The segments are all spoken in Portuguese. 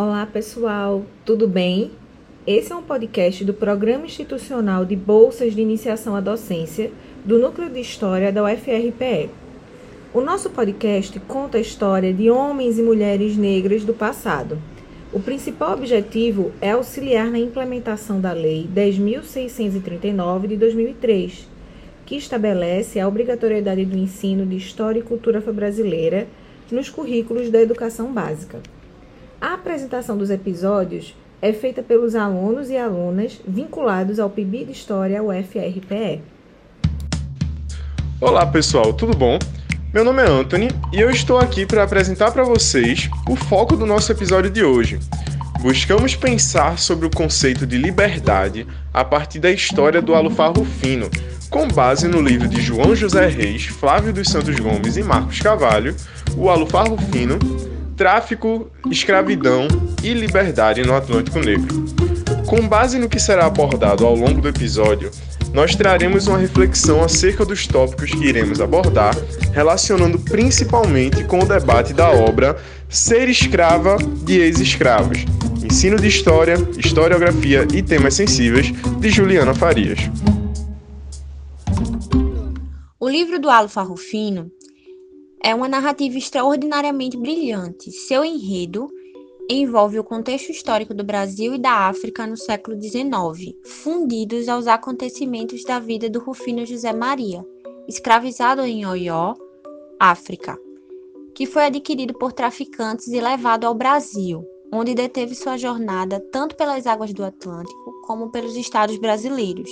Olá, pessoal, tudo bem? Esse é um podcast do Programa Institucional de Bolsas de Iniciação à Docência do Núcleo de História da UFRPE. O nosso podcast conta a história de homens e mulheres negras do passado. O principal objetivo é auxiliar na implementação da Lei 10.639 de 2003, que estabelece a obrigatoriedade do ensino de História e Cultura Afro-Brasileira nos currículos da educação básica. A apresentação dos episódios é feita pelos alunos e alunas vinculados ao PIB de História UFRPE. Olá pessoal, tudo bom? Meu nome é Anthony e eu estou aqui para apresentar para vocês o foco do nosso episódio de hoje. Buscamos pensar sobre o conceito de liberdade a partir da história do alufarro fino, com base no livro de João José Reis, Flávio dos Santos Gomes e Marcos Cavalho, O Alufarro Fino, tráfico, escravidão e liberdade no Atlântico Negro. Com base no que será abordado ao longo do episódio, nós traremos uma reflexão acerca dos tópicos que iremos abordar, relacionando principalmente com o debate da obra Ser Escrava de Ex-Escravos, Ensino de História, Historiografia e Temas Sensíveis, de Juliana Farias. O livro do Alo Farrufino é uma narrativa extraordinariamente brilhante. Seu enredo envolve o contexto histórico do Brasil e da África no século XIX, fundidos aos acontecimentos da vida do Rufino José Maria, escravizado em Oió, África, que foi adquirido por traficantes e levado ao Brasil, onde deteve sua jornada tanto pelas águas do Atlântico como pelos estados brasileiros,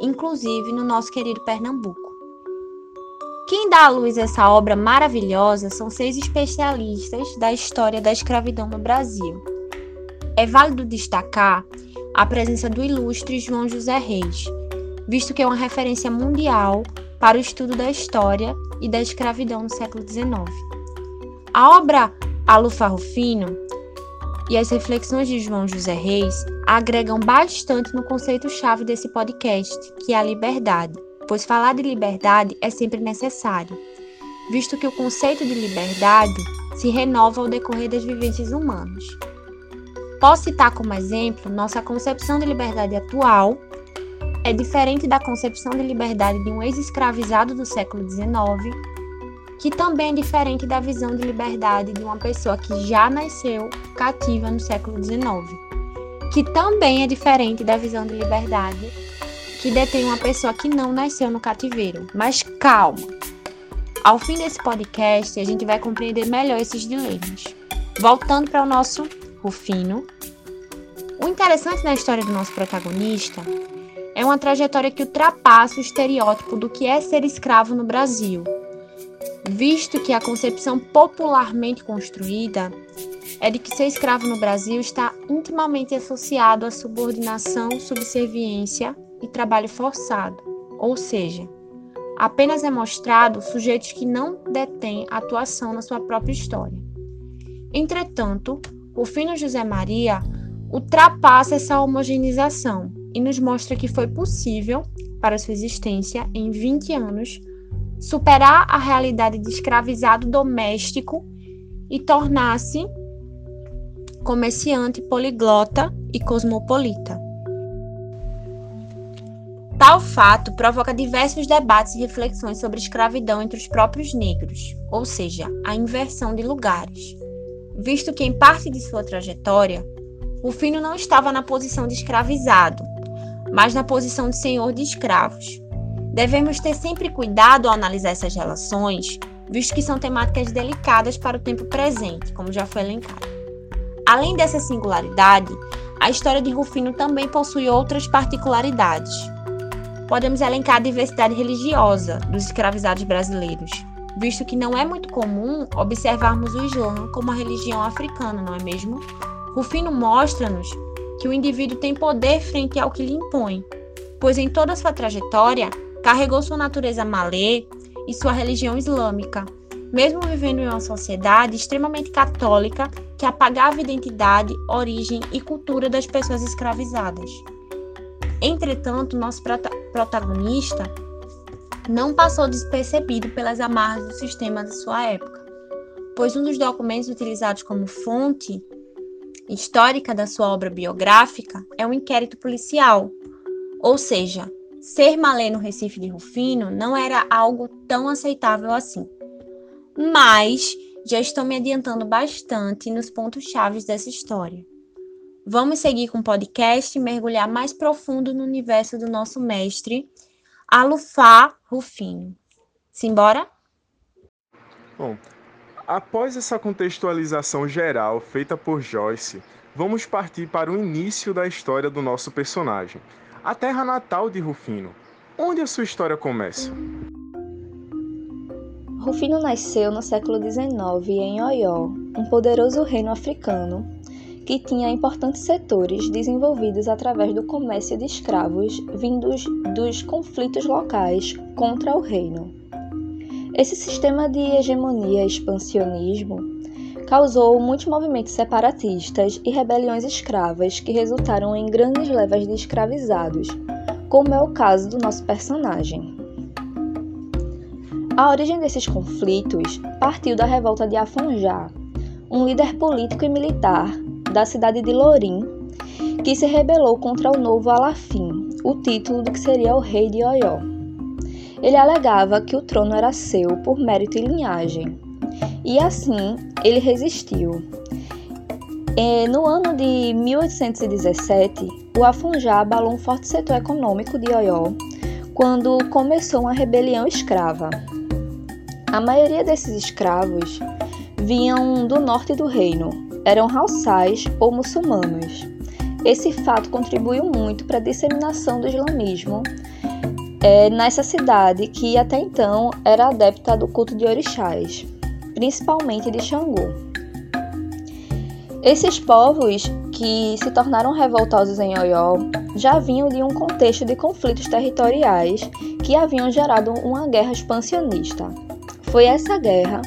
inclusive no nosso querido Pernambuco. Quem dá à luz essa obra maravilhosa são seis especialistas da história da escravidão no Brasil. É válido destacar a presença do ilustre João José Reis, visto que é uma referência mundial para o estudo da história e da escravidão no século XIX. A obra Alufarrufino e as reflexões de João José Reis agregam bastante no conceito-chave desse podcast, que é a liberdade pois falar de liberdade é sempre necessário, visto que o conceito de liberdade se renova ao decorrer das vivências humanas. Posso citar como exemplo nossa concepção de liberdade atual é diferente da concepção de liberdade de um ex-escravizado do século XIX, que também é diferente da visão de liberdade de uma pessoa que já nasceu cativa no século XIX, que também é diferente da visão de liberdade que detém uma pessoa que não nasceu no cativeiro. Mas calma! Ao fim desse podcast, a gente vai compreender melhor esses dilemas. Voltando para o nosso Rufino. O interessante na história do nosso protagonista é uma trajetória que ultrapassa o estereótipo do que é ser escravo no Brasil, visto que a concepção popularmente construída é de que ser escravo no Brasil está intimamente associado à subordinação, subserviência e trabalho forçado, ou seja, apenas é mostrado sujeitos que não detêm atuação na sua própria história. Entretanto, o Fino José Maria ultrapassa essa homogeneização e nos mostra que foi possível, para sua existência em 20 anos, superar a realidade de escravizado doméstico e tornar-se comerciante poliglota e cosmopolita. Tal fato provoca diversos debates e reflexões sobre escravidão entre os próprios negros, ou seja, a inversão de lugares. Visto que, em parte de sua trajetória, o Fino não estava na posição de escravizado, mas na posição de senhor de escravos. Devemos ter sempre cuidado ao analisar essas relações, visto que são temáticas delicadas para o tempo presente, como já foi elencado. Além dessa singularidade, a história de Rufino também possui outras particularidades podemos elencar a diversidade religiosa dos escravizados brasileiros, visto que não é muito comum observarmos o Islã como uma religião africana, não é mesmo? Rufino mostra-nos que o indivíduo tem poder frente ao que lhe impõe, pois em toda sua trajetória carregou sua natureza malê e sua religião islâmica, mesmo vivendo em uma sociedade extremamente católica que apagava a identidade, origem e cultura das pessoas escravizadas. Entretanto, nosso protagonista não passou despercebido pelas amarras do sistema de sua época, pois um dos documentos utilizados como fonte histórica da sua obra biográfica é um inquérito policial, ou seja, ser malê no Recife de Rufino não era algo tão aceitável assim. Mas já estou me adiantando bastante nos pontos chaves dessa história. Vamos seguir com o podcast e mergulhar mais profundo no universo do nosso mestre, Alufá Rufino. Simbora? Bom, após essa contextualização geral feita por Joyce, vamos partir para o início da história do nosso personagem, a terra natal de Rufino. Onde a sua história começa? Rufino nasceu no século XIX em Oió, um poderoso reino africano que tinha importantes setores desenvolvidos através do comércio de escravos vindos dos conflitos locais contra o reino. Esse sistema de hegemonia e expansionismo causou muitos movimentos separatistas e rebeliões escravas que resultaram em grandes levas de escravizados, como é o caso do nosso personagem. A origem desses conflitos partiu da revolta de Afonjá, um líder político e militar da cidade de Lorim, que se rebelou contra o novo Alafim, o título do que seria o rei de Oió. Ele alegava que o trono era seu por mérito e linhagem, e assim ele resistiu. E, no ano de 1817, o Afonjá abalou um forte setor econômico de Oió quando começou uma rebelião escrava. A maioria desses escravos vinham do norte do reino, eram halsais ou muçulmanos. Esse fato contribuiu muito para a disseminação do islamismo é, nessa cidade que até então era adepta do culto de orixás, principalmente de Xangô. Esses povos que se tornaram revoltosos em Oió já vinham de um contexto de conflitos territoriais que haviam gerado uma guerra expansionista. Foi essa guerra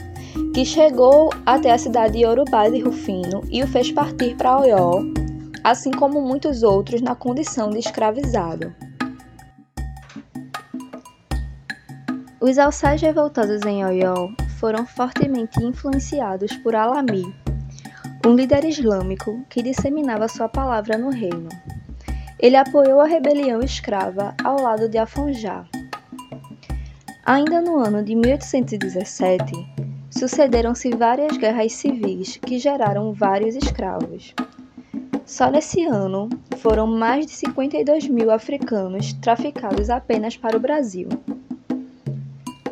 que chegou até a cidade de Yorubá de Rufino e o fez partir para Oió, assim como muitos outros na condição de escravizado. Os alçais revoltados em Oió foram fortemente influenciados por Alami, um líder islâmico que disseminava sua palavra no reino. Ele apoiou a rebelião escrava ao lado de Afonjá, Ainda no ano de 1817, sucederam-se várias guerras civis que geraram vários escravos. Só nesse ano foram mais de 52 mil africanos traficados apenas para o Brasil.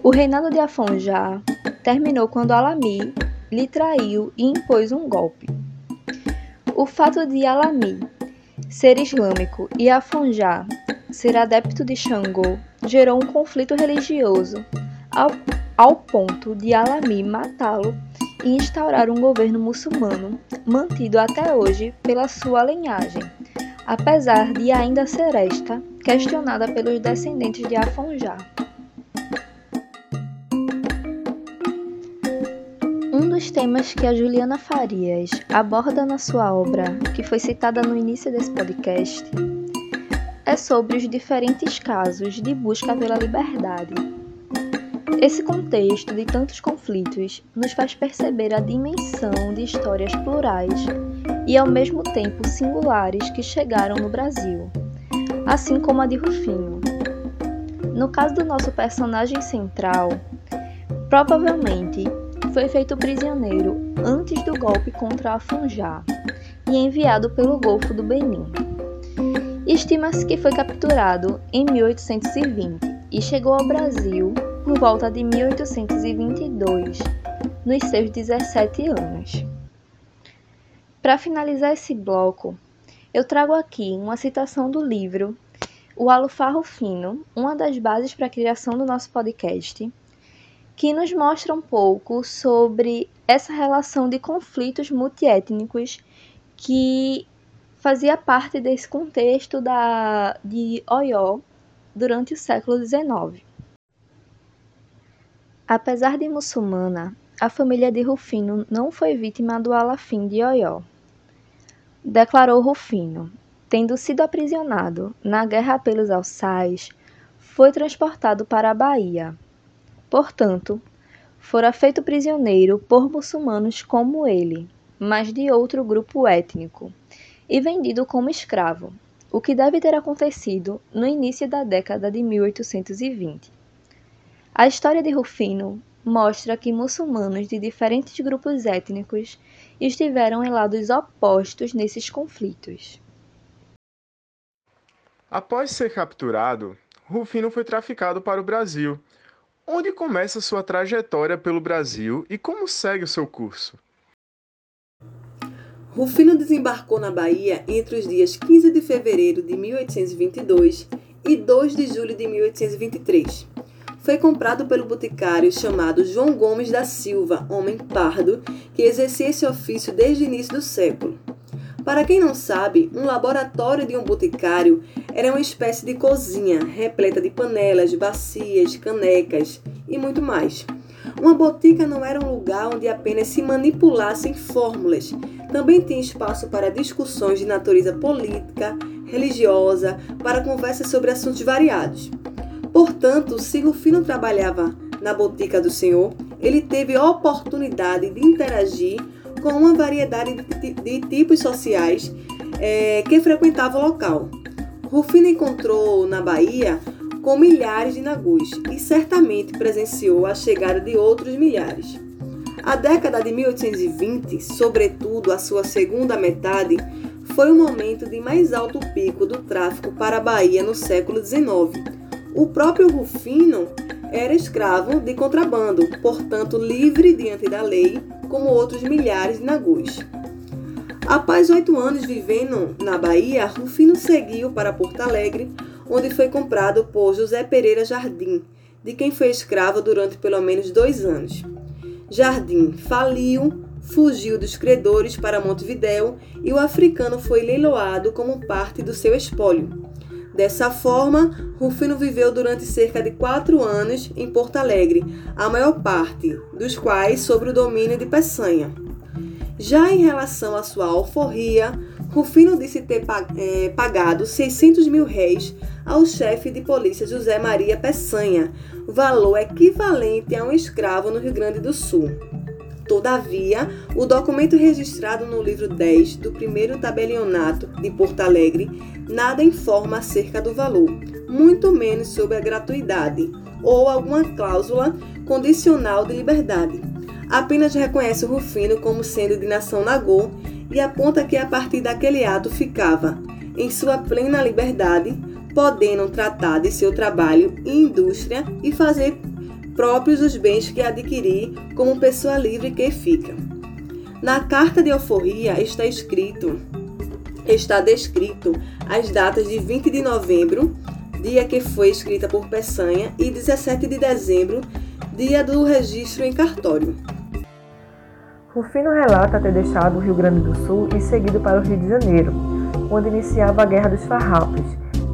O reinado de Afonjá terminou quando Alami lhe traiu e impôs um golpe. O fato de Alami ser islâmico e Afonjá ser adepto de Xangô gerou um conflito religioso ao, ao ponto de Alami matá-lo e instaurar um governo muçulmano mantido até hoje pela sua linhagem, apesar de ainda ser esta questionada pelos descendentes de Afonjá. Um dos temas que a Juliana Farias aborda na sua obra, que foi citada no início desse podcast, é sobre os diferentes casos de busca pela liberdade. Esse contexto de tantos conflitos nos faz perceber a dimensão de histórias plurais e ao mesmo tempo singulares que chegaram no Brasil, assim como a de Rufino. No caso do nosso personagem central, provavelmente foi feito prisioneiro antes do golpe contra Afonjá e enviado pelo Golfo do Benin. Estima-se que foi capturado em 1820 e chegou ao Brasil volta de 1822, nos seus 17 anos. Para finalizar esse bloco, eu trago aqui uma citação do livro O Alufarro Fino, uma das bases para a criação do nosso podcast, que nos mostra um pouco sobre essa relação de conflitos multiétnicos que fazia parte desse contexto da, de Oió durante o século XIX. Apesar de muçulmana, a família de Rufino não foi vítima do Alafim de Oió. Declarou Rufino, tendo sido aprisionado na guerra pelos alçais, foi transportado para a Bahia. Portanto, fora feito prisioneiro por muçulmanos como ele, mas de outro grupo étnico, e vendido como escravo, o que deve ter acontecido no início da década de 1820. A história de Rufino mostra que muçulmanos de diferentes grupos étnicos estiveram em lados opostos nesses conflitos. Após ser capturado, Rufino foi traficado para o Brasil, onde começa sua trajetória pelo Brasil e como segue o seu curso. Rufino desembarcou na Bahia entre os dias 15 de fevereiro de 1822 e 2 de julho de 1823. Foi comprado pelo boticário chamado João Gomes da Silva, homem pardo, que exercia esse ofício desde o início do século. Para quem não sabe, um laboratório de um boticário era uma espécie de cozinha repleta de panelas, bacias, canecas e muito mais. Uma botica não era um lugar onde apenas se manipulassem fórmulas. Também tinha espaço para discussões de natureza política, religiosa, para conversas sobre assuntos variados. Portanto, se Rufino trabalhava na botica do Senhor, ele teve a oportunidade de interagir com uma variedade de, de tipos sociais é, que frequentavam o local. Rufino encontrou na Bahia com milhares de nagus e certamente presenciou a chegada de outros milhares. A década de 1820, sobretudo a sua segunda metade, foi o momento de mais alto pico do tráfico para a Bahia no século XIX. O próprio Rufino era escravo de contrabando, portanto livre diante da lei, como outros milhares de nagus. Após oito anos vivendo na Bahia, Rufino seguiu para Porto Alegre, onde foi comprado por José Pereira Jardim, de quem foi escravo durante pelo menos dois anos. Jardim faliu, fugiu dos credores para Montevidéu e o africano foi leiloado como parte do seu espólio. Dessa forma, Rufino viveu durante cerca de quatro anos em Porto Alegre, a maior parte dos quais sob o domínio de Peçanha. Já em relação à sua alforria, Rufino disse ter é, pagado 600 mil réis ao chefe de polícia José Maria Peçanha, valor equivalente a um escravo no Rio Grande do Sul. Todavia, o documento registrado no livro 10 do primeiro tabelionato de Porto Alegre nada informa acerca do valor, muito menos sobre a gratuidade ou alguma cláusula condicional de liberdade. Apenas reconhece o Rufino como sendo de nação Nagô e aponta que a partir daquele ato ficava, em sua plena liberdade, podendo tratar de seu trabalho e indústria e fazer próprios os bens que adquirir como pessoa livre que fica. Na carta de alforria está escrito, está descrito as datas de 20 de novembro, dia que foi escrita por Peçanha, e 17 de dezembro, dia do registro em cartório. Rufino relata ter deixado o Rio Grande do Sul e seguido para o Rio de Janeiro, onde iniciava a Guerra dos Farrapos,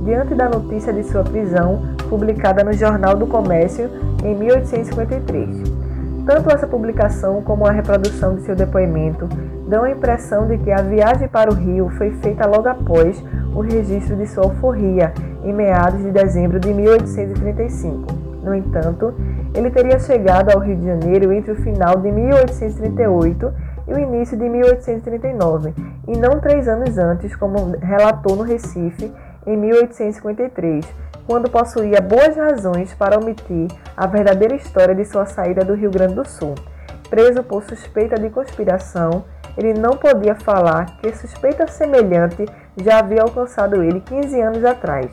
diante da notícia de sua prisão, publicada no Jornal do Comércio em 1853. Tanto essa publicação como a reprodução de seu depoimento dão a impressão de que a viagem para o Rio foi feita logo após o registro de sua alforria, em meados de dezembro de 1835. No entanto, ele teria chegado ao Rio de Janeiro entre o final de 1838 e o início de 1839, e não três anos antes, como relatou no Recife em 1853, quando possuía boas razões para omitir a verdadeira história de sua saída do Rio Grande do Sul. Preso por suspeita de conspiração, ele não podia falar que suspeita semelhante já havia alcançado ele 15 anos atrás.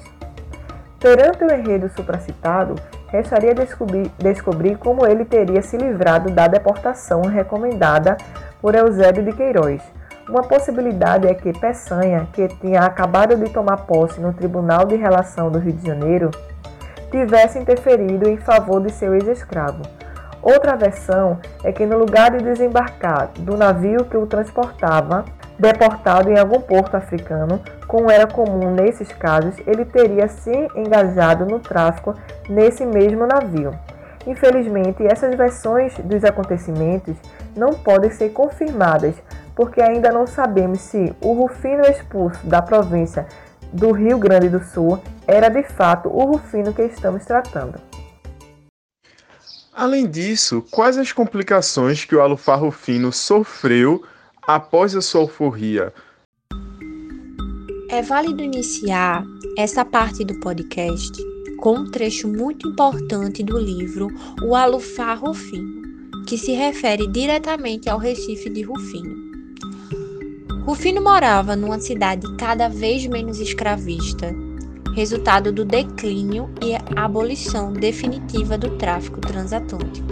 Perante o enredo supracitado, restaria descobrir, descobrir como ele teria se livrado da deportação recomendada por Eusébio de Queiroz, uma possibilidade é que Peçanha, que tinha acabado de tomar posse no Tribunal de Relação do Rio de Janeiro, tivesse interferido em favor de seu ex-escravo. Outra versão é que, no lugar de desembarcar do navio que o transportava, deportado em algum porto africano, como era comum nesses casos, ele teria se engajado no tráfico nesse mesmo navio. Infelizmente, essas versões dos acontecimentos não podem ser confirmadas, porque ainda não sabemos se o Rufino expulso da província do Rio Grande do Sul era de fato o Rufino que estamos tratando. Além disso, quais as complicações que o Alufar Rufino sofreu após a sua alforria. É válido iniciar essa parte do podcast com um trecho muito importante do livro O Alufá Rufino, que se refere diretamente ao Recife de Rufino. Rufino morava numa cidade cada vez menos escravista, resultado do declínio e abolição definitiva do tráfico transatlântico.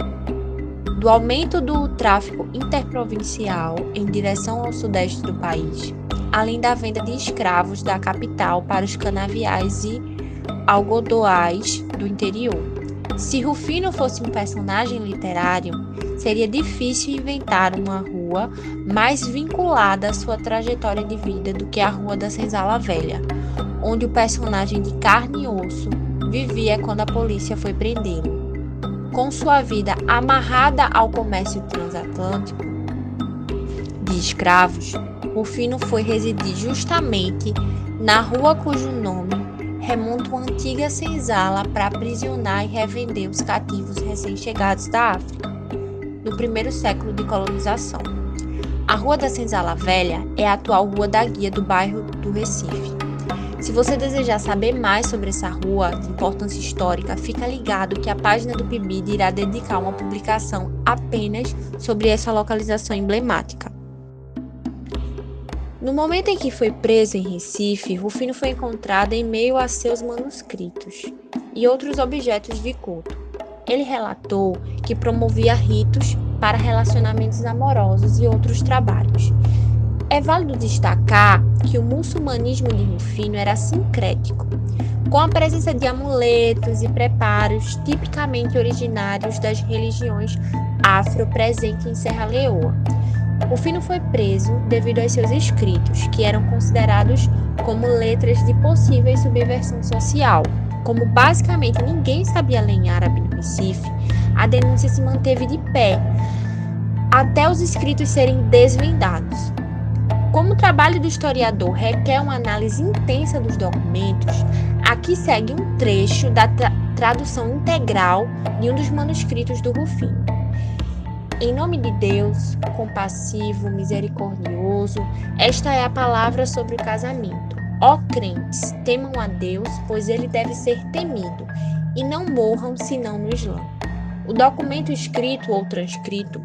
Do aumento do tráfico interprovincial em direção ao sudeste do país, além da venda de escravos da capital para os canaviais e algodoais do interior. Se Rufino fosse um personagem literário, seria difícil inventar uma rua mais vinculada à sua trajetória de vida do que a Rua da Senzala Velha, onde o personagem de carne e osso vivia quando a polícia foi prendê-lo. Com sua vida amarrada ao comércio transatlântico de escravos, Rufino foi residir justamente na rua cujo nome remonta uma antiga senzala para aprisionar e revender os cativos recém-chegados da África, primeiro século de colonização. A Rua da Senzala Velha é a atual Rua da Guia do bairro do Recife. Se você desejar saber mais sobre essa rua de importância histórica, fica ligado que a página do PIBID irá dedicar uma publicação apenas sobre essa localização emblemática. No momento em que foi preso em Recife, Rufino foi encontrado em meio a seus manuscritos e outros objetos de culto. Ele relatou que promovia ritos para relacionamentos amorosos e outros trabalhos. É válido destacar que o muçulmanismo de Rufino era sincrético, com a presença de amuletos e preparos tipicamente originários das religiões afro presentes em Serra Leoa o Fino foi preso devido aos seus escritos, que eram considerados como letras de possível subversão social. Como basicamente ninguém sabia ler em árabe Recife, a denúncia se manteve de pé até os escritos serem desvendados. Como o trabalho do historiador requer uma análise intensa dos documentos, aqui segue um trecho da tra tradução integral de um dos manuscritos do Rufino. Em nome de Deus, compassivo, misericordioso, esta é a palavra sobre o casamento. Ó crentes, temam a Deus, pois ele deve ser temido, e não morram senão no Islã. O documento escrito ou transcrito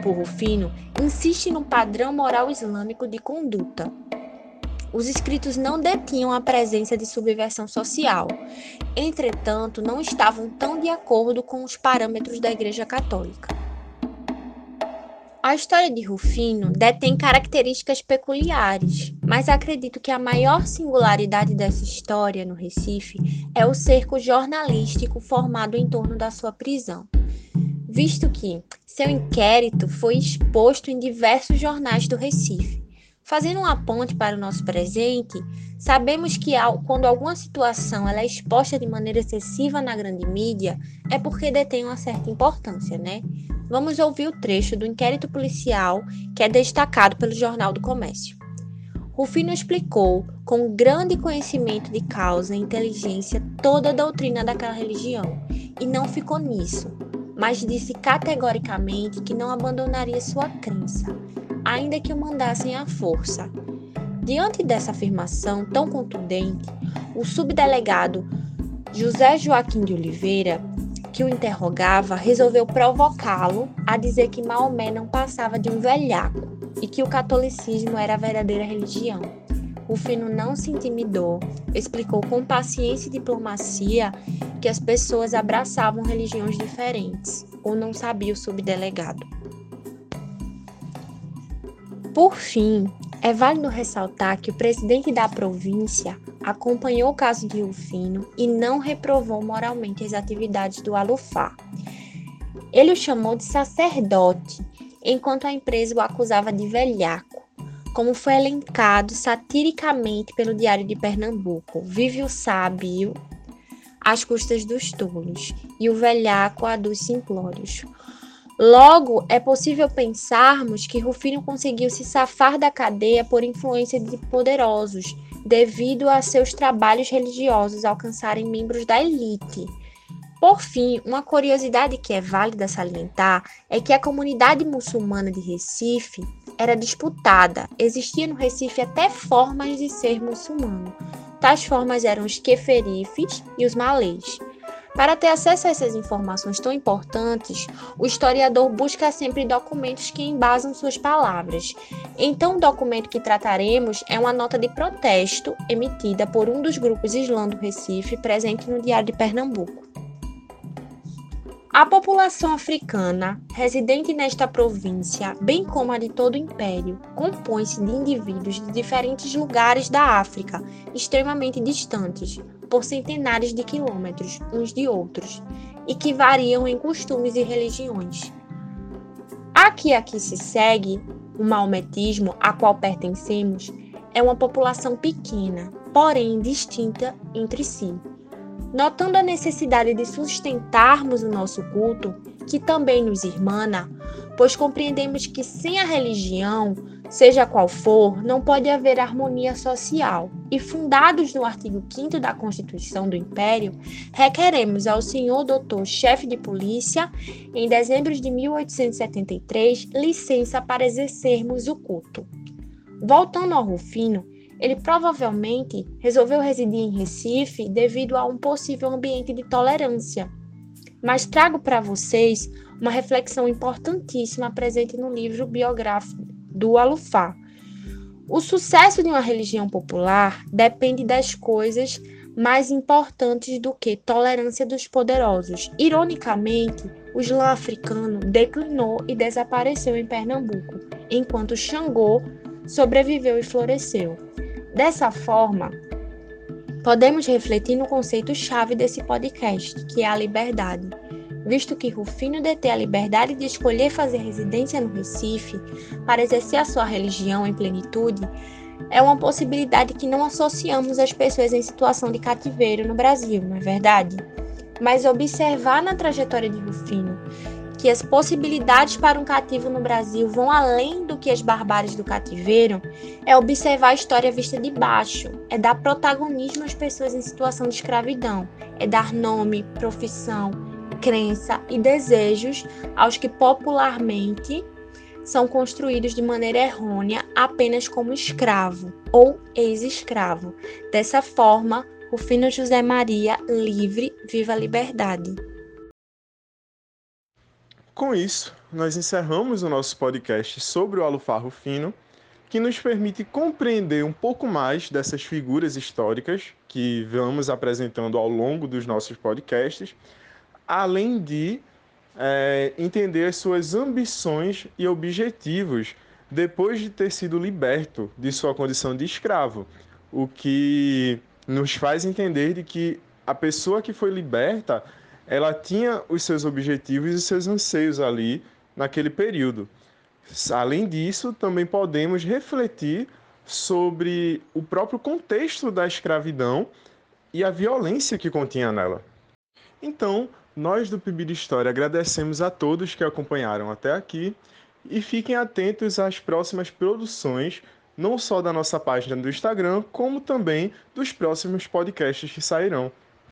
por Rufino insiste no padrão moral islâmico de conduta. Os escritos não detinham a presença de subversão social, entretanto, não estavam tão de acordo com os parâmetros da Igreja Católica. A história de Rufino detém características peculiares, mas acredito que a maior singularidade dessa história no Recife é o cerco jornalístico formado em torno da sua prisão, visto que seu inquérito foi exposto em diversos jornais do Recife. Fazendo uma ponte para o nosso presente, sabemos que quando alguma situação é exposta de maneira excessiva na grande mídia, é porque detém uma certa importância, né? Vamos ouvir o trecho do inquérito policial que é destacado pelo Jornal do Comércio. Rufino explicou, com grande conhecimento de causa e inteligência, toda a doutrina daquela religião, e não ficou nisso, mas disse categoricamente que não abandonaria sua crença, ainda que o mandassem à força. Diante dessa afirmação tão contundente, o subdelegado José Joaquim de Oliveira que o interrogava resolveu provocá-lo a dizer que Maomé não passava de um velhaco e que o catolicismo era a verdadeira religião. Rufino não se intimidou, explicou com paciência e diplomacia que as pessoas abraçavam religiões diferentes, ou não sabia o subdelegado. Por fim, é válido ressaltar que o presidente da província acompanhou o caso de Rufino e não reprovou moralmente as atividades do Alufá. Ele o chamou de sacerdote, enquanto a empresa o acusava de velhaco, como foi elencado satiricamente pelo Diário de Pernambuco. Vive o sábio às custas dos tolos e o velhaco a dos simplórios. Logo, é possível pensarmos que Rufino conseguiu se safar da cadeia por influência de poderosos, devido a seus trabalhos religiosos alcançarem membros da elite. Por fim, uma curiosidade que é válida salientar é que a comunidade muçulmana de Recife era disputada. Existia no Recife até formas de ser muçulmano. Tais formas eram os queferifes e os malês. Para ter acesso a essas informações tão importantes, o historiador busca sempre documentos que embasam suas palavras. Então, o documento que trataremos é uma nota de protesto emitida por um dos grupos Islã do Recife, presente no Diário de Pernambuco. A população africana residente nesta província, bem como a de todo o império, compõe-se de indivíduos de diferentes lugares da África, extremamente distantes, por centenares de quilômetros uns de outros, e que variam em costumes e religiões. A que aqui se segue, o maometismo a qual pertencemos, é uma população pequena, porém distinta entre si Notando a necessidade de sustentarmos o nosso culto, que também nos irmana, pois compreendemos que sem a religião, seja qual for, não pode haver harmonia social. E fundados no artigo 5 da Constituição do Império, requeremos ao senhor doutor chefe de polícia, em dezembro de 1873, licença para exercermos o culto. Voltando ao Rufino, ele provavelmente resolveu residir em Recife devido a um possível ambiente de tolerância. Mas trago para vocês uma reflexão importantíssima presente no livro biográfico do Alufá. O sucesso de uma religião popular depende das coisas mais importantes do que tolerância dos poderosos. Ironicamente, o Islã africano declinou e desapareceu em Pernambuco, enquanto Xangô sobreviveu e floresceu. Dessa forma, podemos refletir no conceito-chave desse podcast, que é a liberdade. Visto que Rufino detém a liberdade de escolher fazer residência no Recife para exercer a sua religião em plenitude, é uma possibilidade que não associamos às pessoas em situação de cativeiro no Brasil, não é verdade? Mas observar na trajetória de Rufino que as possibilidades para um cativo no Brasil vão além do que as barbáries do cativeiro, é observar a história vista de baixo, é dar protagonismo às pessoas em situação de escravidão, é dar nome, profissão, crença e desejos aos que popularmente são construídos de maneira errônea apenas como escravo ou ex-escravo. Dessa forma, o fino José Maria, livre, viva a liberdade. Com isso, nós encerramos o nosso podcast sobre o alufarro fino, que nos permite compreender um pouco mais dessas figuras históricas que vamos apresentando ao longo dos nossos podcasts, além de é, entender as suas ambições e objetivos depois de ter sido liberto de sua condição de escravo, o que nos faz entender de que a pessoa que foi liberta ela tinha os seus objetivos e seus anseios ali naquele período. Além disso, também podemos refletir sobre o próprio contexto da escravidão e a violência que continha nela. Então, nós do PIB de História agradecemos a todos que acompanharam até aqui e fiquem atentos às próximas produções, não só da nossa página do Instagram, como também dos próximos podcasts que sairão.